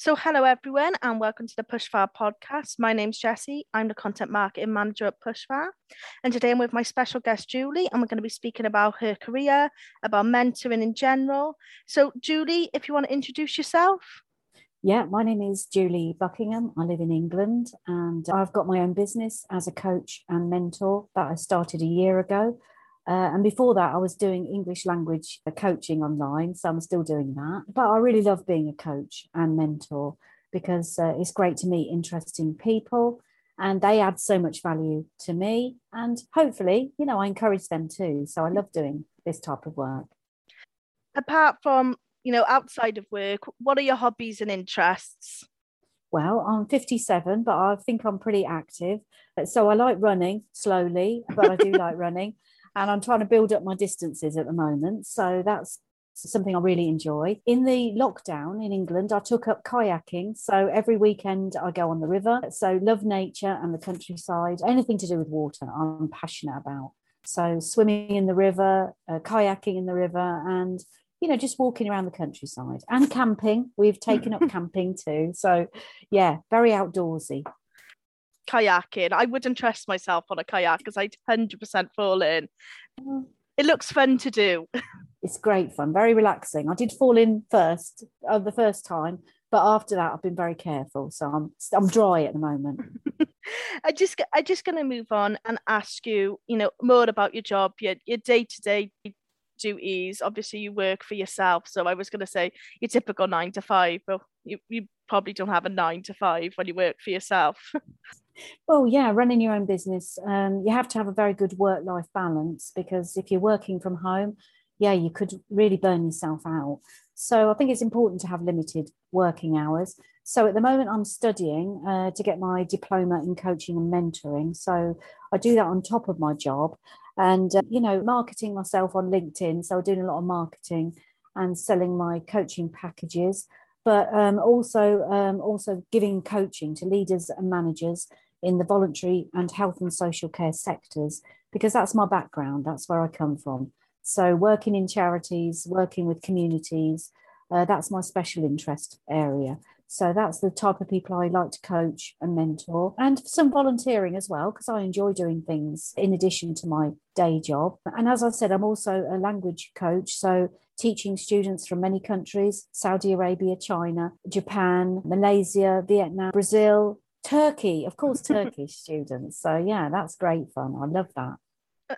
So, hello everyone, and welcome to the Pushfar podcast. My name's Jessie. I'm the content marketing manager at Pushfar, and today I'm with my special guest Julie, and we're going to be speaking about her career, about mentoring in general. So, Julie, if you want to introduce yourself. Yeah, my name is Julie Buckingham. I live in England, and I've got my own business as a coach and mentor that I started a year ago. Uh, and before that, I was doing English language coaching online. So I'm still doing that. But I really love being a coach and mentor because uh, it's great to meet interesting people and they add so much value to me. And hopefully, you know, I encourage them too. So I love doing this type of work. Apart from, you know, outside of work, what are your hobbies and interests? Well, I'm 57, but I think I'm pretty active. So I like running slowly, but I do like running and I'm trying to build up my distances at the moment. So that's something I really enjoy. In the lockdown in England, I took up kayaking. So every weekend I go on the river. So love nature and the countryside, anything to do with water, I'm passionate about. So swimming in the river, uh, kayaking in the river, and you know just walking around the countryside and camping. We've taken up camping too. So yeah, very outdoorsy kayaking. I wouldn't trust myself on a kayak because I'd 100% fall in. It looks fun to do. It's great fun, very relaxing. I did fall in first, uh, the first time, but after that, I've been very careful. So I'm I'm dry at the moment. I just I just going to move on and ask you, you know, more about your job, your your day to day duties. Obviously, you work for yourself, so I was going to say your typical nine to five, but you you probably don't have a nine to five when you work for yourself. Well, yeah, running your own business, um, you have to have a very good work life balance because if you're working from home, yeah, you could really burn yourself out. So I think it's important to have limited working hours. So at the moment, I'm studying uh, to get my diploma in coaching and mentoring. So I do that on top of my job and, uh, you know, marketing myself on LinkedIn. So I'm doing a lot of marketing and selling my coaching packages but um, also um, also giving coaching to leaders and managers in the voluntary and health and social care sectors because that's my background that's where i come from so working in charities working with communities uh, that's my special interest area so that's the type of people I like to coach and mentor, and some volunteering as well, because I enjoy doing things in addition to my day job. And as I said, I'm also a language coach. So teaching students from many countries Saudi Arabia, China, Japan, Malaysia, Vietnam, Brazil, Turkey, of course, Turkish students. So yeah, that's great fun. I love that.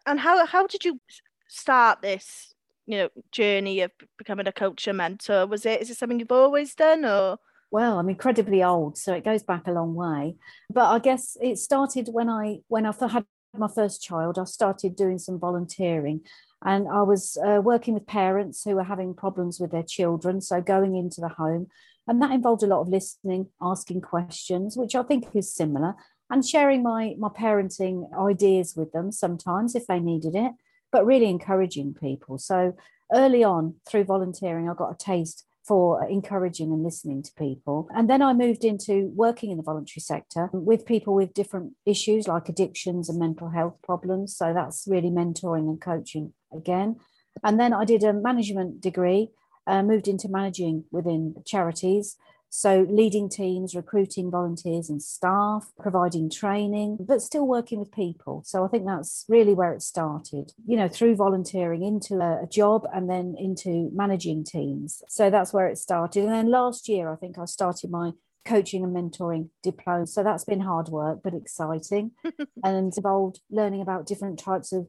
And how how did you start this, you know, journey of becoming a coach and mentor? Was it is it something you've always done or well i'm incredibly old so it goes back a long way but i guess it started when i when i had my first child i started doing some volunteering and i was uh, working with parents who were having problems with their children so going into the home and that involved a lot of listening asking questions which i think is similar and sharing my my parenting ideas with them sometimes if they needed it but really encouraging people so early on through volunteering i got a taste for encouraging and listening to people. And then I moved into working in the voluntary sector with people with different issues like addictions and mental health problems. So that's really mentoring and coaching again. And then I did a management degree, uh, moved into managing within charities. So, leading teams, recruiting volunteers and staff, providing training, but still working with people. So, I think that's really where it started, you know, through volunteering into a, job and then into managing teams. So, that's where it started. And then last year, I think I started my coaching and mentoring diploma. So, that's been hard work, but exciting and involved learning about different types of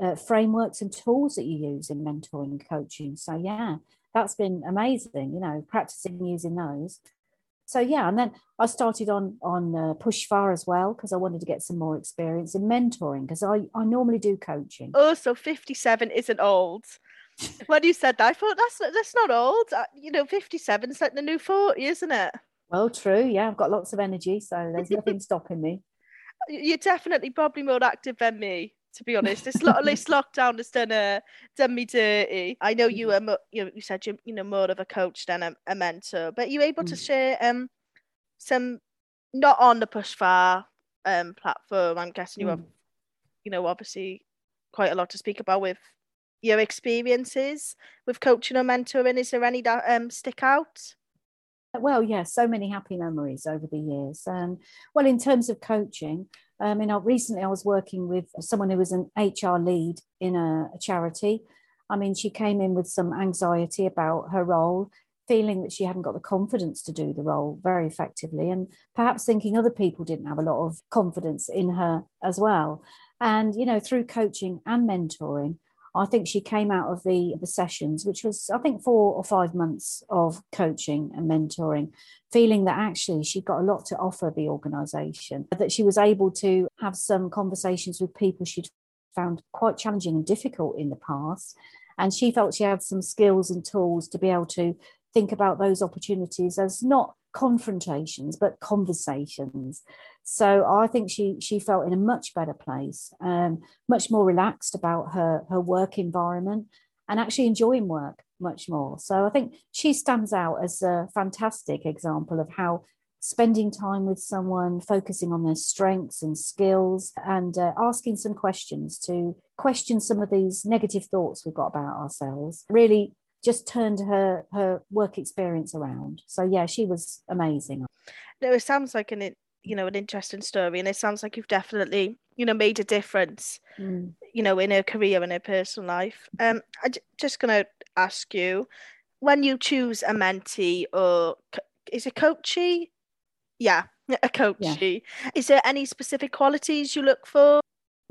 uh, frameworks and tools that you use in mentoring and coaching. So, yeah, that's been amazing, you know, practicing using those. So yeah, and then I started on on uh, Pushfar as well because I wanted to get some more experience in mentoring because I I normally do coaching. Oh, so fifty seven isn't old. when you said that, I thought that's that's not old. Uh, you know, fifty seven is like the new forty, isn't it? Well, true. Yeah, I've got lots of energy, so there's nothing stopping me. You're definitely probably more active than me to be honest. This, lo- this lockdown has done uh, done me dirty. I know you mm. are, you, you said you you know more of a coach than a, a mentor, but you able to mm. share um some not on the Pushfar um platform. I'm guessing you have, mm. you know, obviously quite a lot to speak about with your experiences with coaching or mentoring? Is there any that um, stick out? Well, yes, yeah, so many happy memories over the years. Um, well, in terms of coaching, Um, I mean, recently I was working with someone who was an HR lead in a, a charity. I mean, she came in with some anxiety about her role, feeling that she hadn't got the confidence to do the role very effectively, and perhaps thinking other people didn't have a lot of confidence in her as well. And, you know, through coaching and mentoring, I think she came out of the, the sessions, which was, I think, four or five months of coaching and mentoring, feeling that actually she got a lot to offer the organization, that she was able to have some conversations with people she'd found quite challenging and difficult in the past. And she felt she had some skills and tools to be able to think about those opportunities as not confrontations, but conversations. So I think she she felt in a much better place, um, much more relaxed about her her work environment, and actually enjoying work much more. So I think she stands out as a fantastic example of how spending time with someone, focusing on their strengths and skills, and uh, asking some questions to question some of these negative thoughts we've got about ourselves, really just turned her her work experience around. So yeah, she was amazing. No, it sounds like an you know an interesting story, and it sounds like you've definitely you know made a difference, mm. you know, in her career and her personal life. Um, I'm just gonna ask you, when you choose a mentee or is it coachee? Yeah, a coachee. Yeah. Is there any specific qualities you look for?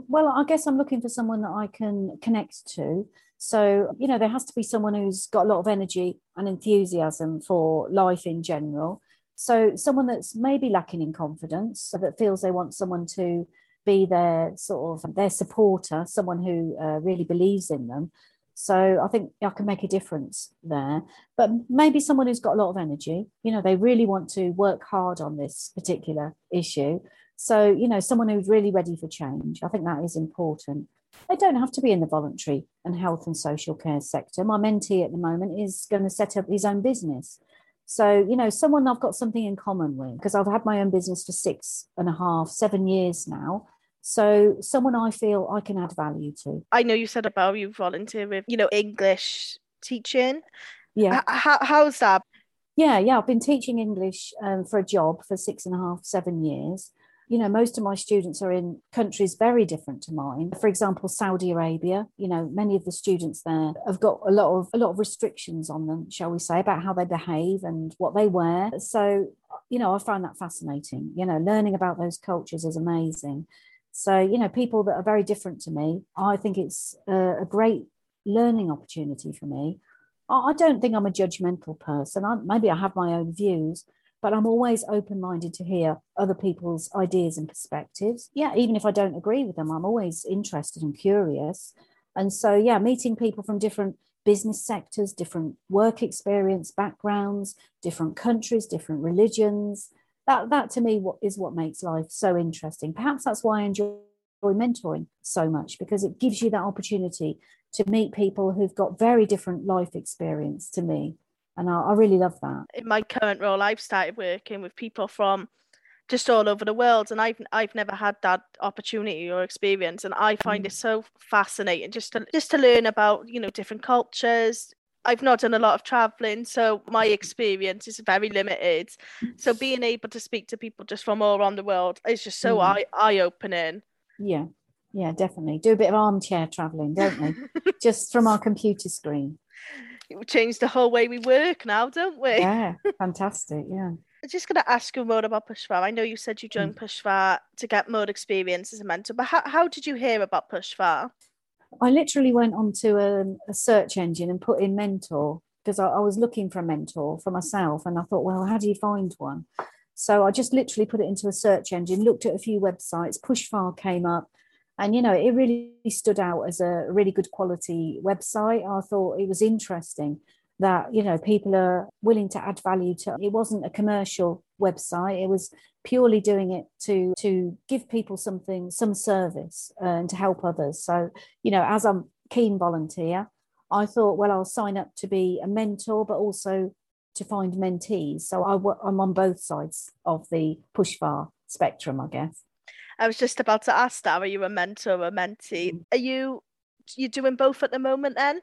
Well, I guess I'm looking for someone that I can connect to. So, you know, there has to be someone who's got a lot of energy and enthusiasm for life in general. So, someone that's maybe lacking in confidence, that feels they want someone to be their sort of their supporter, someone who uh, really believes in them. So, I think I can make a difference there. But maybe someone who's got a lot of energy, you know, they really want to work hard on this particular issue. So, you know, someone who's really ready for change. I think that is important. They don't have to be in the voluntary and health and social care sector. My mentee at the moment is going to set up his own business. So, you know, someone I've got something in common with because I've had my own business for six and a half, seven years now. So, someone I feel I can add value to. I know you said about you volunteer with, you know, English teaching. Yeah. How, how's that? Yeah, yeah. I've been teaching English um, for a job for six and a half, seven years you know most of my students are in countries very different to mine. For example saudi arabia you know many of the students there have got a lot of a lot of restrictions on them shall we say about how they behave and what they wear. So you know i find that fascinating. You know learning about those cultures is amazing. So you know people that are very different to me i think it's a, a great learning opportunity for me. I don't think I'm a judgmental person. I, maybe I have my own views, but I'm always open minded to hear other people's ideas and perspectives. Yeah, even if I don't agree with them, I'm always interested and curious. And so, yeah, meeting people from different business sectors, different work experience, backgrounds, different countries, different religions. That, that to me is what makes life so interesting. Perhaps that's why I enjoy mentoring so much because it gives you that opportunity to meet people who've got very different life experience to me and I, I really love that. In my current role, I've started working with people from just all over the world and I've I've never had that opportunity or experience and I find mm. it so fascinating just to just to learn about you know different cultures. I've not done a lot of traveling so my experience is very limited. So being able to speak to people just from all around the world is just so mm. eye eye opening yeah. Yeah definitely. Do a bit of armchair traveling don't we? Just from our computer screen it would change the whole way we work now, don't we? Yeah, fantastic. Yeah. I'm just going to ask you more about Pushfar. I know you said you joined mm. Pushfar to get more experience as a mentor, but how, how did you hear about Pushfar? I literally went onto a, a search engine and put in mentor because I, I was looking for a mentor for myself. And I thought, well, how do you find one? So I just literally put it into a search engine, looked at a few websites, Pushfar came up, and you know it really stood out as a really good quality website. I thought it was interesting that you know people are willing to add value to it. Wasn't a commercial website. It was purely doing it to to give people something some service and to help others. So you know as i'm keen volunteer i thought well i'll sign up to be a mentor but also to find mentees. So I, i'm on both sides of the pushfar spectrum i guess I was just about to ask that. Are you a mentor or a mentee? Mm. Are you you're doing both at the moment then?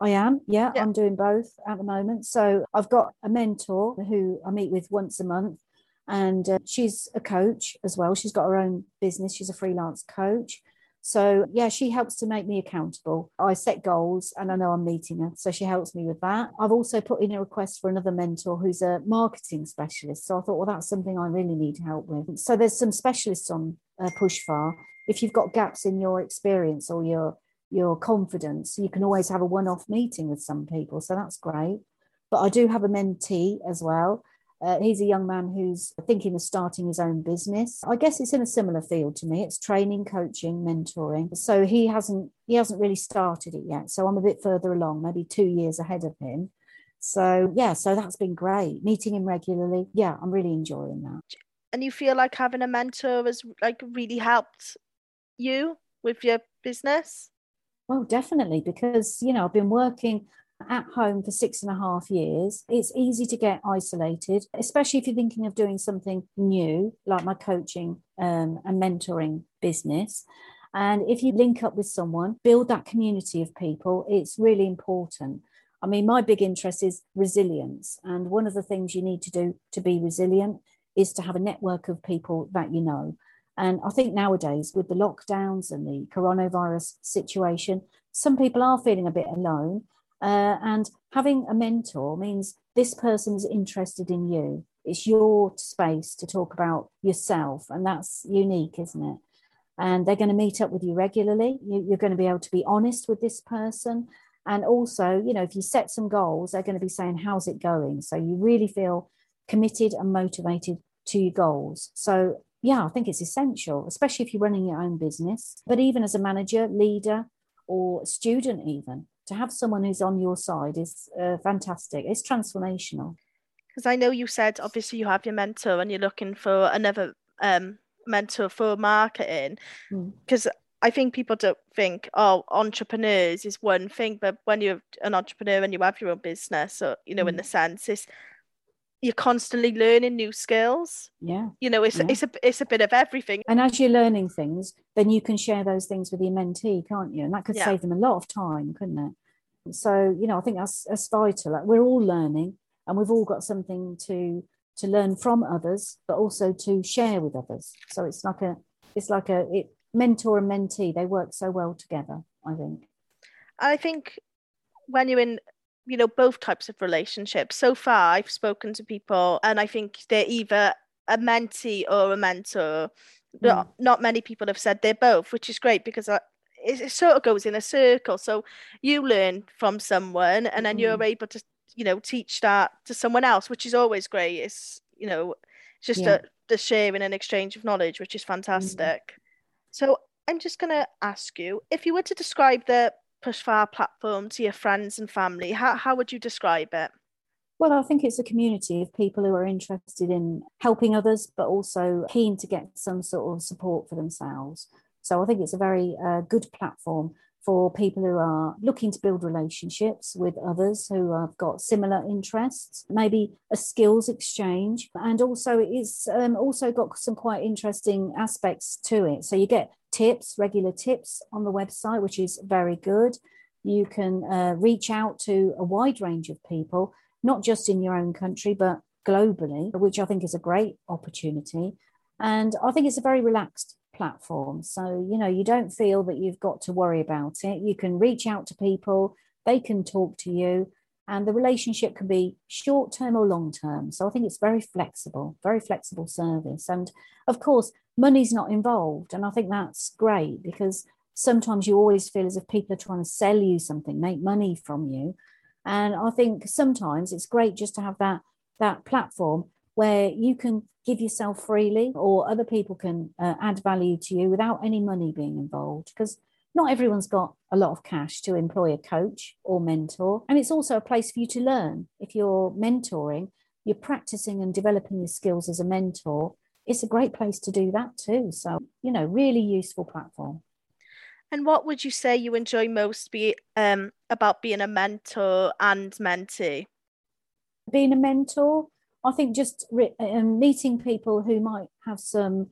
I am, yeah, yeah, I'm doing both at the moment. So I've got a mentor who I meet with once a month, and uh, she's a coach as well. She's got her own business, she's a freelance coach. So, yeah, she helps to make me accountable. I set goals and I know I'm meeting her. So, she helps me with that. I've also put in a request for another mentor who's a marketing specialist. So, I thought, well, that's something I really need help with. So, there's some specialists on uh, Pushfar. If you've got gaps in your experience or your your confidence, you can always have a one off meeting with some people. So, that's great. But I do have a mentee as well. Uh, he's a young man who's thinking of starting his own business. I guess it's in a similar field to me. It's training, coaching, mentoring. So he hasn't he hasn't really started it yet. So I'm a bit further along, maybe two years ahead of him. So yeah, so that's been great. Meeting him regularly. Yeah, I'm really enjoying that. And you feel like having a mentor has like really helped you with your business? Well, definitely, because you know I've been working at home for six and a half years, it's easy to get isolated, especially if you're thinking of doing something new, like my coaching um, and mentoring business. And if you link up with someone, build that community of people, it's really important. I mean, my big interest is resilience. And one of the things you need to do to be resilient is to have a network of people that you know. And I think nowadays, with the lockdowns and the coronavirus situation, some people are feeling a bit alone. Uh, and having a mentor means this person is interested in you. It's your space to talk about yourself, and that's unique, isn't it? And they're going to meet up with you regularly. You, you're going to be able to be honest with this person. And also, you know, if you set some goals, they're going to be saying, How's it going? So you really feel committed and motivated to your goals. So, yeah, I think it's essential, especially if you're running your own business, but even as a manager, leader, or student, even to have someone who's on your side is uh, fantastic. It's transformational. Because I know you said obviously you have your mentor and you're looking for another um, mentor for marketing. Because mm. I think people don't think, oh, entrepreneurs is one thing, but when you're an entrepreneur and you have your own business, or you know, mm. in the sense, it's you're constantly learning new skills. Yeah. You know, it's yeah. it's a it's a bit of everything. And as you're learning things, then you can share those things with your mentee, can't you? And that could yeah. save them a lot of time, couldn't it? So, you know, I think that's that's vital. Like we're all learning and we've all got something to to learn from others, but also to share with others. So it's like a it's like a it, mentor and mentee, they work so well together, I think. I think when you're in you know both types of relationships so far i've spoken to people and i think they're either a mentee or a mentor mm. not, not many people have said they're both which is great because I, it, it, sort of goes in a circle so you learn from someone and then mm. you're able to you know teach that to someone else which is always great it's you know just yeah. a, the sharing and exchange of knowledge which is fantastic mm. so i'm just going to ask you if you were to describe the Pushfar platform to your friends and family? How, how would you describe it? Well, I think it's a community of people who are interested in helping others, but also keen to get some sort of support for themselves. So I think it's a very uh, good platform for people who are looking to build relationships with others who have got similar interests, maybe a skills exchange, and also it's um, also got some quite interesting aspects to it. So you get tips, regular tips on the website, which is very good. You can uh, reach out to a wide range of people, not just in your own country, but globally, which I think is a great opportunity. And I think it's a very relaxed platform. So, you know, you don't feel that you've got to worry about it. You can reach out to people, they can talk to you, and the relationship can be short term or long term. So I think it's very flexible, very flexible service. And of course, money's not involved. And I think that's great because sometimes you always feel as if people are trying to sell you something, make money from you. And I think sometimes it's great just to have that that platform where you can give yourself freely or other people can uh, add value to you without any money being involved because not everyone's got a lot of cash to employ a coach or mentor and it's also a place for you to learn if you're mentoring you're practicing and developing your skills as a mentor it's a great place to do that too. So, you know, really useful platform. And what would you say you enjoy most be um, about being a mentor and mentee? Being a mentor, I think just re- um, meeting people who might have some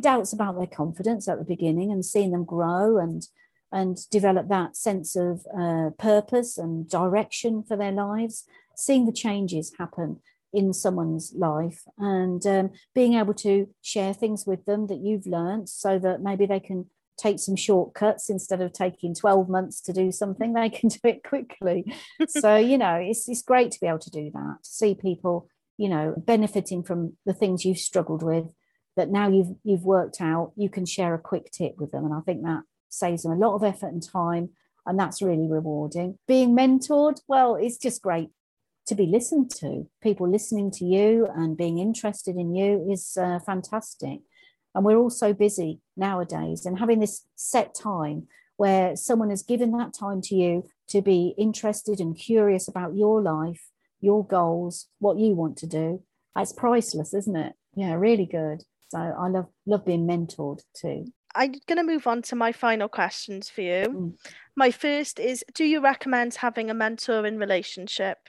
doubts about their confidence at the beginning and seeing them grow and and develop that sense of uh, purpose and direction for their lives, seeing the changes happen in someone's life and um, being able to share things with them that you've learned so that maybe they can take some shortcuts instead of taking 12 months to do something they can do it quickly. So you know it's, it's great to be able to do that to see people you know benefiting from the things you've struggled with that now you've you've worked out you can share a quick tip with them. And i think that saves them a lot of effort and time and that's really rewarding. Being mentored well it's just great to be listened to people listening to you and being interested in you is uh, fantastic and we're all so busy nowadays. And having this set time where someone has given that time to you to be interested and curious about your life, your goals, what you want to do, it's priceless, isn't it? Yeah, really good. So I love love being mentored too. I'm going to move on to my final questions for you. Mm. My first is Do you recommend having a mentoring relationship?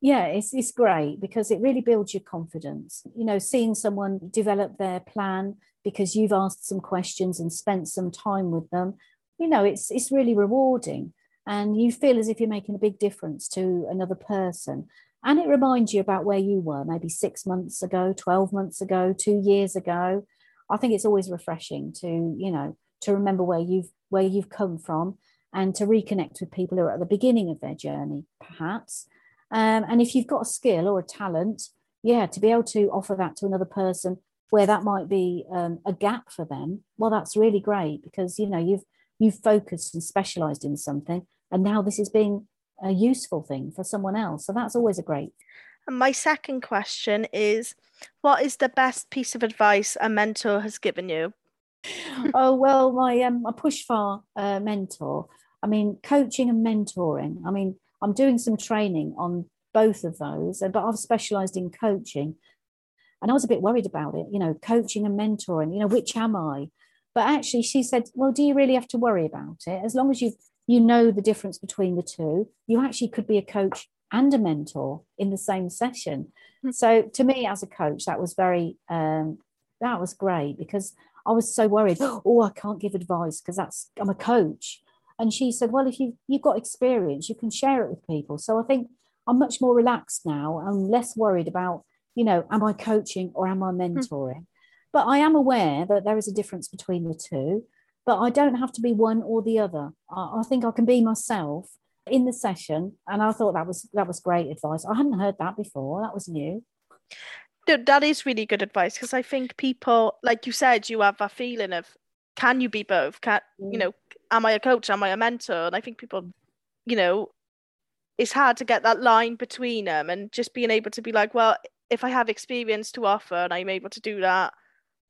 Yeah it's, it's great because it really builds your confidence. You know seeing someone develop their plan because you've asked some questions and spent some time with them you know it's it's really rewarding. And you feel as if you're making a big difference to another person. And it reminds you about where you were maybe 6 months ago 12 months ago 2 years ago. I think it's always refreshing to you know to remember where you've where you've come from and to reconnect with people who are at the beginning of their journey perhaps um, and if you've got a skill or a talent, yeah, to be able to offer that to another person where that might be um, a gap for them, well, that's really great because you know you've you've focused and specialised in something, and now this is being a useful thing for someone else. So that's always a great. And my second question is, what is the best piece of advice a mentor has given you? oh well, my um, my Pushfar uh, mentor. I mean, coaching and mentoring. I mean, I'm doing some training on both of those, uh, but I've specialized in coaching. And I was a bit worried about it, you know, coaching and mentoring, you know, which am I? But actually, she said, well, do you really have to worry about it? As long as you you know the difference between the two, you actually could be a coach and a mentor in the same session. Mm-hmm. So to me, as a coach, that was very um, that was great because I was so worried. Oh, I can't give advice because that's I'm a coach. And she said, Well, if you, you've got experience, you can share it with people. So I think I'm much more relaxed now. I'm less worried about, you know, am I coaching or am I hmm. mentoring? Mm. But I am aware that there is a difference between the two, but I don't have to be one or the other. I, I think I can be myself in the session. And I thought that was that was great advice. I hadn't heard that before. That was new. That is really good advice because I think people, like you said, you have a feeling of can you be both? Can you mm. know am I a coach? Am I a mentor? And I think people, you know, it's hard to get that line between them and just being able to be like, well, if I have experience to offer and I'm able to do that,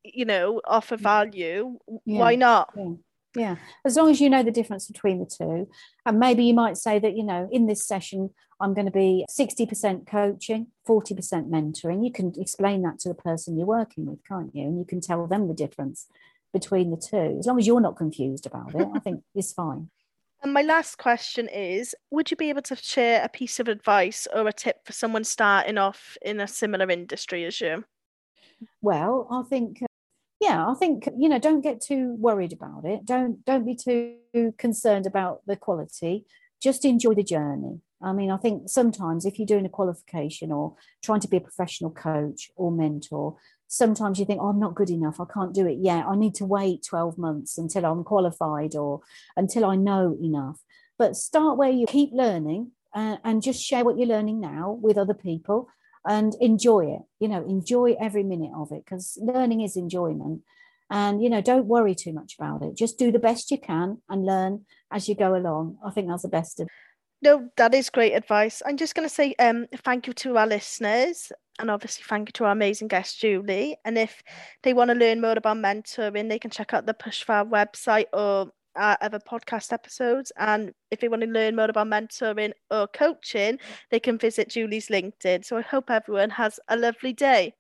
you know, offer value, yeah. why not? Yeah. yeah. As long as you know the difference between the two. And maybe you might say that, you know, in this session, I'm going to be 60% coaching, 40% mentoring. You can explain that to the person you're working with, can't you? And you can tell them the difference between the two. As long as you're not confused about it, I think it's fine. And my last question is Would you be able to share a piece of advice or a tip for someone starting off in a similar industry as you? Well, I think, uh, yeah, I think, you know, don't get too worried about it. Don't, don't be too concerned about the quality. Just enjoy the journey. I mean, I think sometimes if you're doing a qualification or trying to be a professional coach or mentor, sometimes you think, oh, I'm not good enough. I can't do it yet. I need to wait 12 months until I'm qualified or until I know enough. But start where you keep learning uh, and just share what you're learning now with other people and enjoy it. You know, enjoy every minute of it because learning is enjoyment. And, you know, don't worry too much about it. Just do the best you can and learn as you go along. I think that's the best of no, that is great advice. I'm just going to say um, thank you to our listeners and obviously thank you to our amazing guest Julie. And if they want to learn more about mentoring, they can check out the Pushfar website or our other podcast episodes. And if they want to learn more about mentoring or coaching, they can visit Julie's LinkedIn. So I hope everyone has a lovely day.